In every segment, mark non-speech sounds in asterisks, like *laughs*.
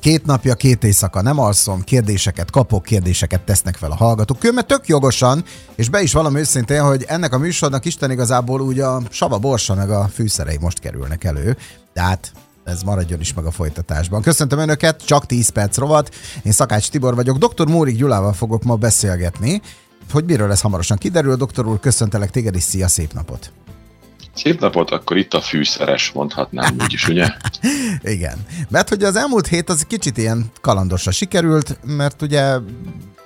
Két napja, két éjszaka nem alszom, kérdéseket kapok, kérdéseket tesznek fel a hallgatók. mert tök jogosan, és be is valami őszintén, hogy ennek a műsornak Isten igazából úgy a sava borsa meg a fűszerei most kerülnek elő. Tehát ez maradjon is meg a folytatásban. Köszöntöm Önöket, csak 10 perc rovat. Én Szakács Tibor vagyok, dr. Mórik Gyulával fogok ma beszélgetni. Hogy miről lesz hamarosan kiderül, doktor úr, köszöntelek téged is, szia, szép napot! Szép napot, akkor itt a fűszeres, mondhatnám úgy is, ugye? *laughs* Igen. Mert hogy az elmúlt hét az kicsit ilyen kalandosra sikerült, mert ugye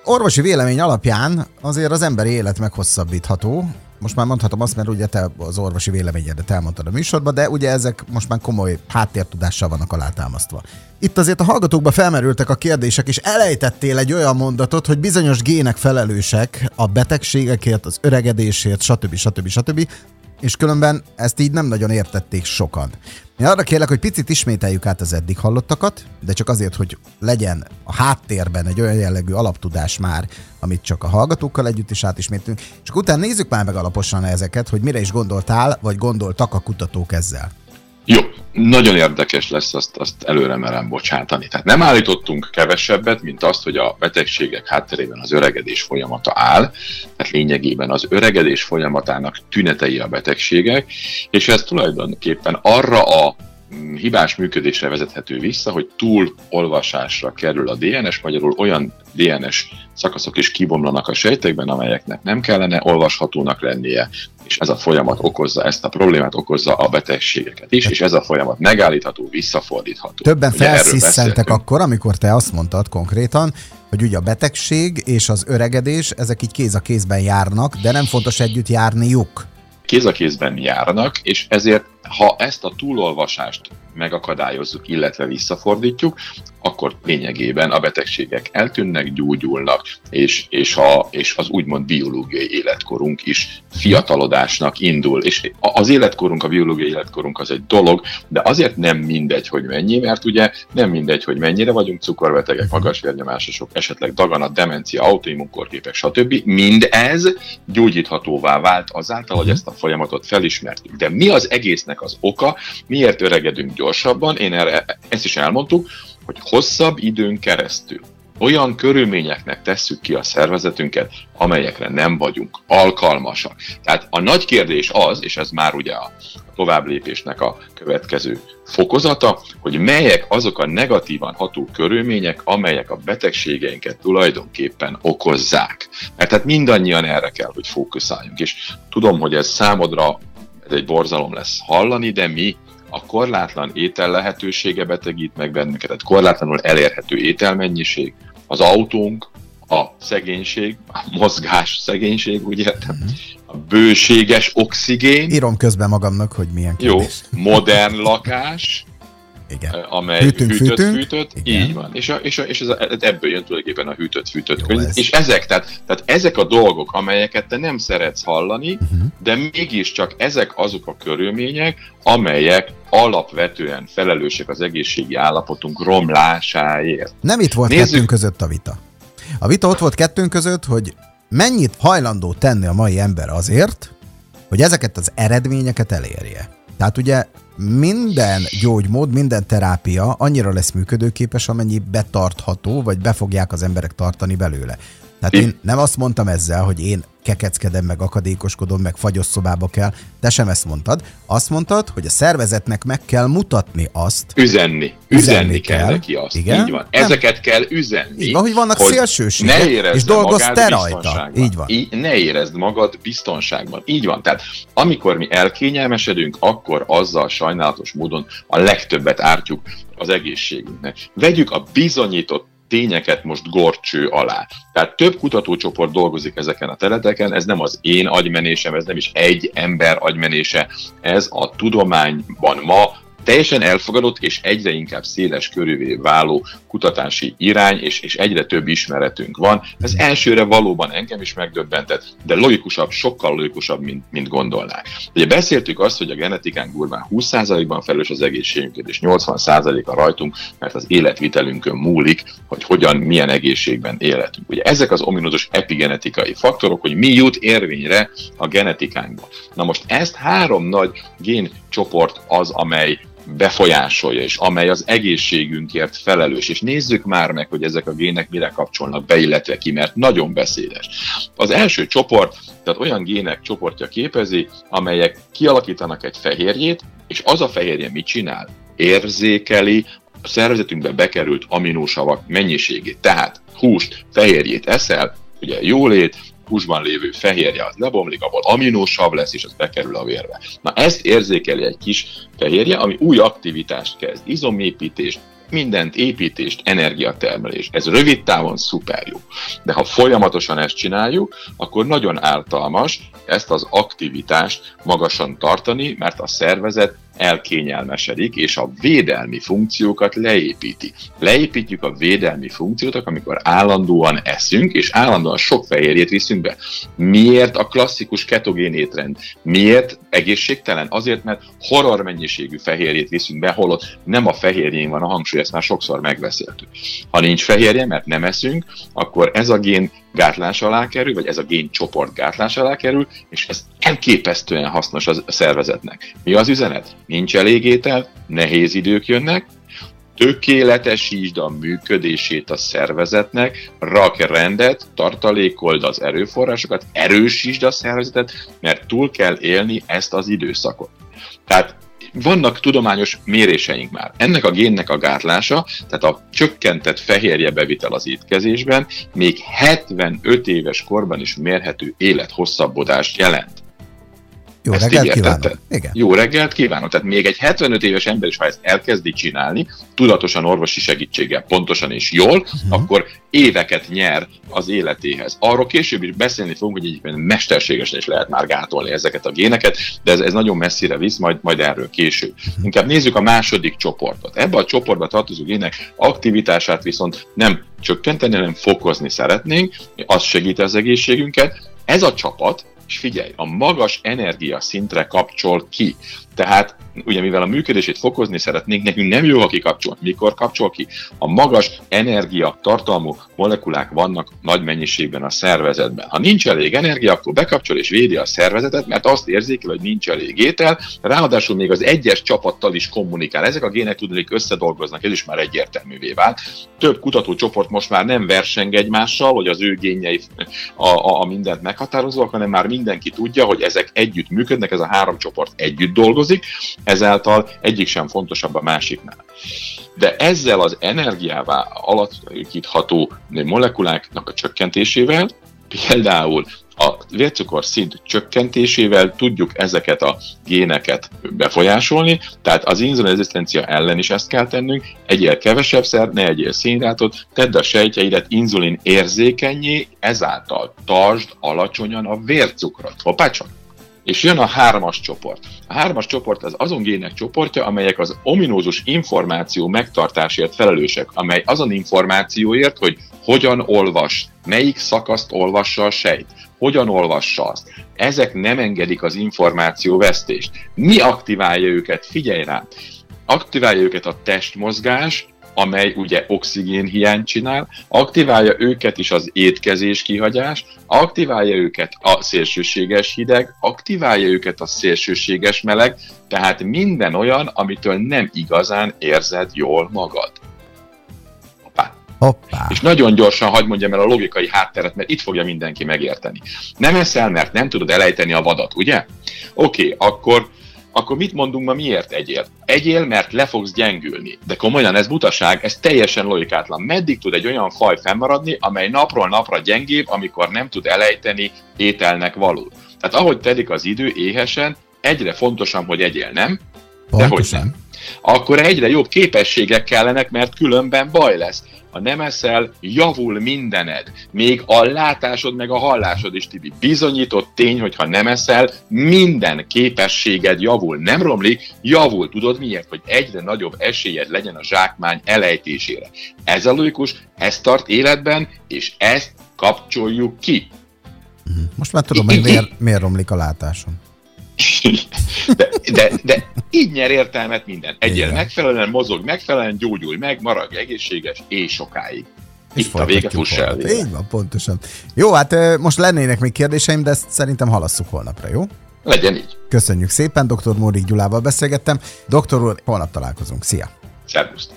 orvosi vélemény alapján azért az emberi élet meghosszabbítható, most már mondhatom azt, mert ugye te az orvosi véleményedet elmondtad a műsorban, de ugye ezek most már komoly háttértudással vannak alátámasztva. Itt azért a hallgatókba felmerültek a kérdések, és elejtettél egy olyan mondatot, hogy bizonyos gének felelősek a betegségekért, az öregedésért, stb. stb. stb. És különben ezt így nem nagyon értették sokan. Én arra kérlek, hogy picit ismételjük át az eddig hallottakat, de csak azért, hogy legyen a háttérben egy olyan jellegű alaptudás már, amit csak a hallgatókkal együtt is átismétünk, és utána nézzük már meg alaposan ezeket, hogy mire is gondoltál, vagy gondoltak a kutatók ezzel. Jó, nagyon érdekes lesz, azt, azt előre merem bocsátani. Tehát nem állítottunk kevesebbet, mint azt, hogy a betegségek hátterében az öregedés folyamata áll, tehát lényegében az öregedés folyamatának tünetei a betegségek, és ez tulajdonképpen arra a hibás működésre vezethető vissza, hogy túl olvasásra kerül a DNS, magyarul olyan DNS szakaszok is kibomlanak a sejtekben, amelyeknek nem kellene olvashatónak lennie, és ez a folyamat okozza ezt a problémát, okozza a betegségeket is, és ez a folyamat megállítható, visszafordítható. Többen felsziszentek akkor, amikor te azt mondtad konkrétan, hogy ugye a betegség és az öregedés, ezek így kéz a kézben járnak, de nem fontos együtt járniuk. Kéz a kézben járnak, és ezért, ha ezt a túlolvasást megakadályozzuk, illetve visszafordítjuk, akkor lényegében a betegségek eltűnnek, gyógyulnak, és, és, a, és az úgymond biológiai életkorunk is fiatalodásnak indul. És az életkorunk, a biológiai életkorunk az egy dolog, de azért nem mindegy, hogy mennyi, mert ugye nem mindegy, hogy mennyire vagyunk cukorbetegek, magas vérnyomásosok, esetleg daganat, demencia, autoimmunkorképek, stb. Mindez gyógyíthatóvá vált azáltal, hogy ezt a folyamatot felismertük. De mi az egésznek az oka, miért öregedünk gyorsabban? Én erre, ezt is elmondtuk, hogy hosszabb időn keresztül olyan körülményeknek tesszük ki a szervezetünket, amelyekre nem vagyunk alkalmasak. Tehát a nagy kérdés az, és ez már ugye a tovább lépésnek a következő fokozata, hogy melyek azok a negatívan ható körülmények, amelyek a betegségeinket tulajdonképpen okozzák. Mert tehát mindannyian erre kell, hogy fókuszáljunk. És tudom, hogy ez számodra ez egy borzalom lesz hallani, de mi a korlátlan étel lehetősége betegít meg bennünket, tehát korlátlanul elérhető ételmennyiség, az autónk, a szegénység, a mozgás szegénység, úgy értem, uh-huh. a bőséges oxigén. Írom közben magamnak, hogy milyen kérdés. Jó, modern lakás, igen. amely hűtünk, hűtött, fűtünk. fűtött, Igen. így van. És, a, és, a, és ez a, ebből jön tulajdonképpen a hűtött, fűtött Jó, könyv. Ez. És ezek, tehát, tehát ezek a dolgok, amelyeket te nem szeretsz hallani, uh-huh. de mégiscsak ezek azok a körülmények, amelyek alapvetően felelősek az egészségi állapotunk romlásáért. Nem itt volt Nézzük. kettőnk között a vita. A vita ott volt kettőnk között, hogy mennyit hajlandó tenni a mai ember azért, hogy ezeket az eredményeket elérje. Tehát ugye minden gyógymód, minden terápia annyira lesz működőképes, amennyi betartható, vagy be fogják az emberek tartani belőle. Tehát én nem azt mondtam ezzel, hogy én kekeckedem, meg akadékoskodom, meg fagyos szobába kell. Te sem ezt mondtad. Azt mondtad, hogy a szervezetnek meg kell mutatni azt. Üzenni. Üzenni, üzenni kell, kell neki azt. Igen? Így van. Ezeket nem. kell üzenni. Így van, hogy vannak hogy szélsőségek, és dolgozz te rajta. Így van. Így, ne érezd magad biztonságban. Így van. Tehát amikor mi elkényelmesedünk, akkor azzal sajnálatos módon a legtöbbet ártjuk az egészségünknek. Vegyük a bizonyított tényeket most gorcső alá. Tehát több kutatócsoport dolgozik ezeken a területeken, ez nem az én agymenésem, ez nem is egy ember agymenése, ez a tudományban ma teljesen elfogadott és egyre inkább széles körülvé váló kutatási irány, és, és egyre több ismeretünk van. Ez elsőre valóban engem is megdöbbentett, de logikusabb, sokkal logikusabb, mint, mint gondolnák. Ugye beszéltük azt, hogy a genetikánk durván 20%-ban felelős az egészségünket, és 80% a rajtunk, mert az életvitelünkön múlik, hogy hogyan, milyen egészségben életünk. Ugye ezek az ominózus epigenetikai faktorok, hogy mi jut érvényre a genetikánkba. Na most ezt három nagy géncsoport az, amely befolyásolja, és amely az egészségünkért felelős, és nézzük már meg, hogy ezek a gének mire kapcsolnak be, illetve ki, mert nagyon beszédes. Az első csoport, tehát olyan gének csoportja képezi, amelyek kialakítanak egy fehérjét, és az a fehérje mit csinál? Érzékeli a szervezetünkbe bekerült aminósavak mennyiségét. Tehát húst, fehérjét eszel, ugye jólét, húsban lévő fehérje az lebomlik, abból aminósav lesz, és az bekerül a vérbe. Na ezt érzékeli egy kis fehérje, ami új aktivitást kezd, izomépítést, mindent, építést, energiatermelést. Ez rövid távon szuper jó. De ha folyamatosan ezt csináljuk, akkor nagyon ártalmas ezt az aktivitást magasan tartani, mert a szervezet elkényelmesedik, és a védelmi funkciókat leépíti. Leépítjük a védelmi funkciót, amikor állandóan eszünk, és állandóan sok fehérjét viszünk be. Miért a klasszikus ketogén étrend? Miért egészségtelen? Azért, mert horror mennyiségű fehérjét viszünk be, holott nem a fehérjén van a hangsúly, ezt már sokszor megbeszéltük. Ha nincs fehérje, mert nem eszünk, akkor ez a gén gátlás alá kerül, vagy ez a gén csoport gátlás alá kerül, és ez elképesztően hasznos a szervezetnek. Mi az üzenet? Nincs elég étel, nehéz idők jönnek, tökéletesítsd a működését a szervezetnek, rak rendet, tartalékold az erőforrásokat, erősítsd a szervezetet, mert túl kell élni ezt az időszakot. Tehát vannak tudományos méréseink már. Ennek a génnek a gátlása, tehát a csökkentett fehérje bevitel az étkezésben még 75 éves korban is mérhető élethosszabbodást jelent. Jó ezt reggelt kívánok. Igen. Jó reggelt kívánok. Tehát még egy 75 éves ember is, ha ezt elkezdi csinálni, tudatosan orvosi segítséggel, pontosan és jól, uh-huh. akkor éveket nyer az életéhez. Arról később is beszélni fogunk, hogy egyébként mesterségesen is lehet már gátolni ezeket a géneket, de ez, ez nagyon messzire visz, majd, majd erről később. Uh-huh. Inkább nézzük a második csoportot. Ebbe a csoportba tartozó gének aktivitását viszont nem csökkenteni, hanem fokozni szeretnénk, az segít az egészségünket. Ez a csapat és figyelj, a magas energia szintre kapcsol ki. Tehát ugye mivel a működését fokozni szeretnénk, nekünk nem jó, ha kikapcsol. Mikor kapcsol ki? A magas energia tartalmú molekulák vannak nagy mennyiségben a szervezetben. Ha nincs elég energia, akkor bekapcsol és védi a szervezetet, mert azt érzékel, hogy nincs elég étel, ráadásul még az egyes csapattal is kommunikál. Ezek a gének tudnék összedolgoznak, ez is már egyértelművé vált. Több kutatócsoport most már nem verseng egymással, hogy az ő génjei a, a, a mindent meghatározóak, hanem már mindenki tudja, hogy ezek együtt működnek, ez a három csoport együtt dolgozik, ezáltal egyik sem fontosabb a másiknál. De ezzel az energiává alakítható molekuláknak a csökkentésével, például a vércukor szint csökkentésével tudjuk ezeket a géneket befolyásolni, tehát az inzulinrezisztencia ellen is ezt kell tennünk, egyél kevesebb szer, ne egyél szénhidrátot, tedd a sejtjeidet inzulin érzékenyé, ezáltal tartsd alacsonyan a vércukrot. Hoppá csak! És jön a hármas csoport. A hármas csoport az azon gének csoportja, amelyek az ominózus információ megtartásért felelősek, amely azon információért, hogy hogyan olvas, melyik szakaszt olvassa a sejt, hogyan olvassa azt. Ezek nem engedik az információ vesztést. Mi aktiválja őket? Figyelj rá! Aktiválja őket a testmozgás, amely ugye oxigén hiányt csinál, aktiválja őket is az étkezés kihagyás, aktiválja őket a szélsőséges hideg, aktiválja őket a szélsőséges meleg, tehát minden olyan, amitől nem igazán érzed jól magad. Hoppá. És nagyon gyorsan hagyd mondjam el a logikai hátteret, mert itt fogja mindenki megérteni. Nem eszel, mert nem tudod elejteni a vadat, ugye? Oké, okay, akkor akkor mit mondunk ma miért egyél? Egyél, mert le fogsz gyengülni. De komolyan ez butaság, ez teljesen logikátlan. Meddig tud egy olyan faj fennmaradni, amely napról napra gyengébb, amikor nem tud elejteni ételnek való? Tehát ahogy telik az idő éhesen, egyre fontosabb, hogy egyél, nem? De hogy nem. Akkor egyre jobb képességek kellenek, mert különben baj lesz ha nem eszel, javul mindened. Még a látásod meg a hallásod is, Tibi. Bizonyított tény, hogy ha nem eszel, minden képességed javul. Nem romlik, javul. Tudod miért? Hogy egyre nagyobb esélyed legyen a zsákmány elejtésére. Ez a logikus, ez tart életben, és ezt kapcsoljuk ki. Most már tudom, hogy *laughs* miért, miért romlik a látásom. De, de, de így nyer értelmet minden. Egyel megfelelően mozog, megfelelően gyógyulj meg, maradj egészséges, és sokáig. És Itt a vége, fuss el. Így van, pontosan. Jó, hát most lennének még kérdéseim, de ezt szerintem halasszuk holnapra, jó? Legyen így. Köszönjük szépen, dr. Mórik Gyulával beszélgettem. Doktor úr, holnap találkozunk. Szia! Szervusztok!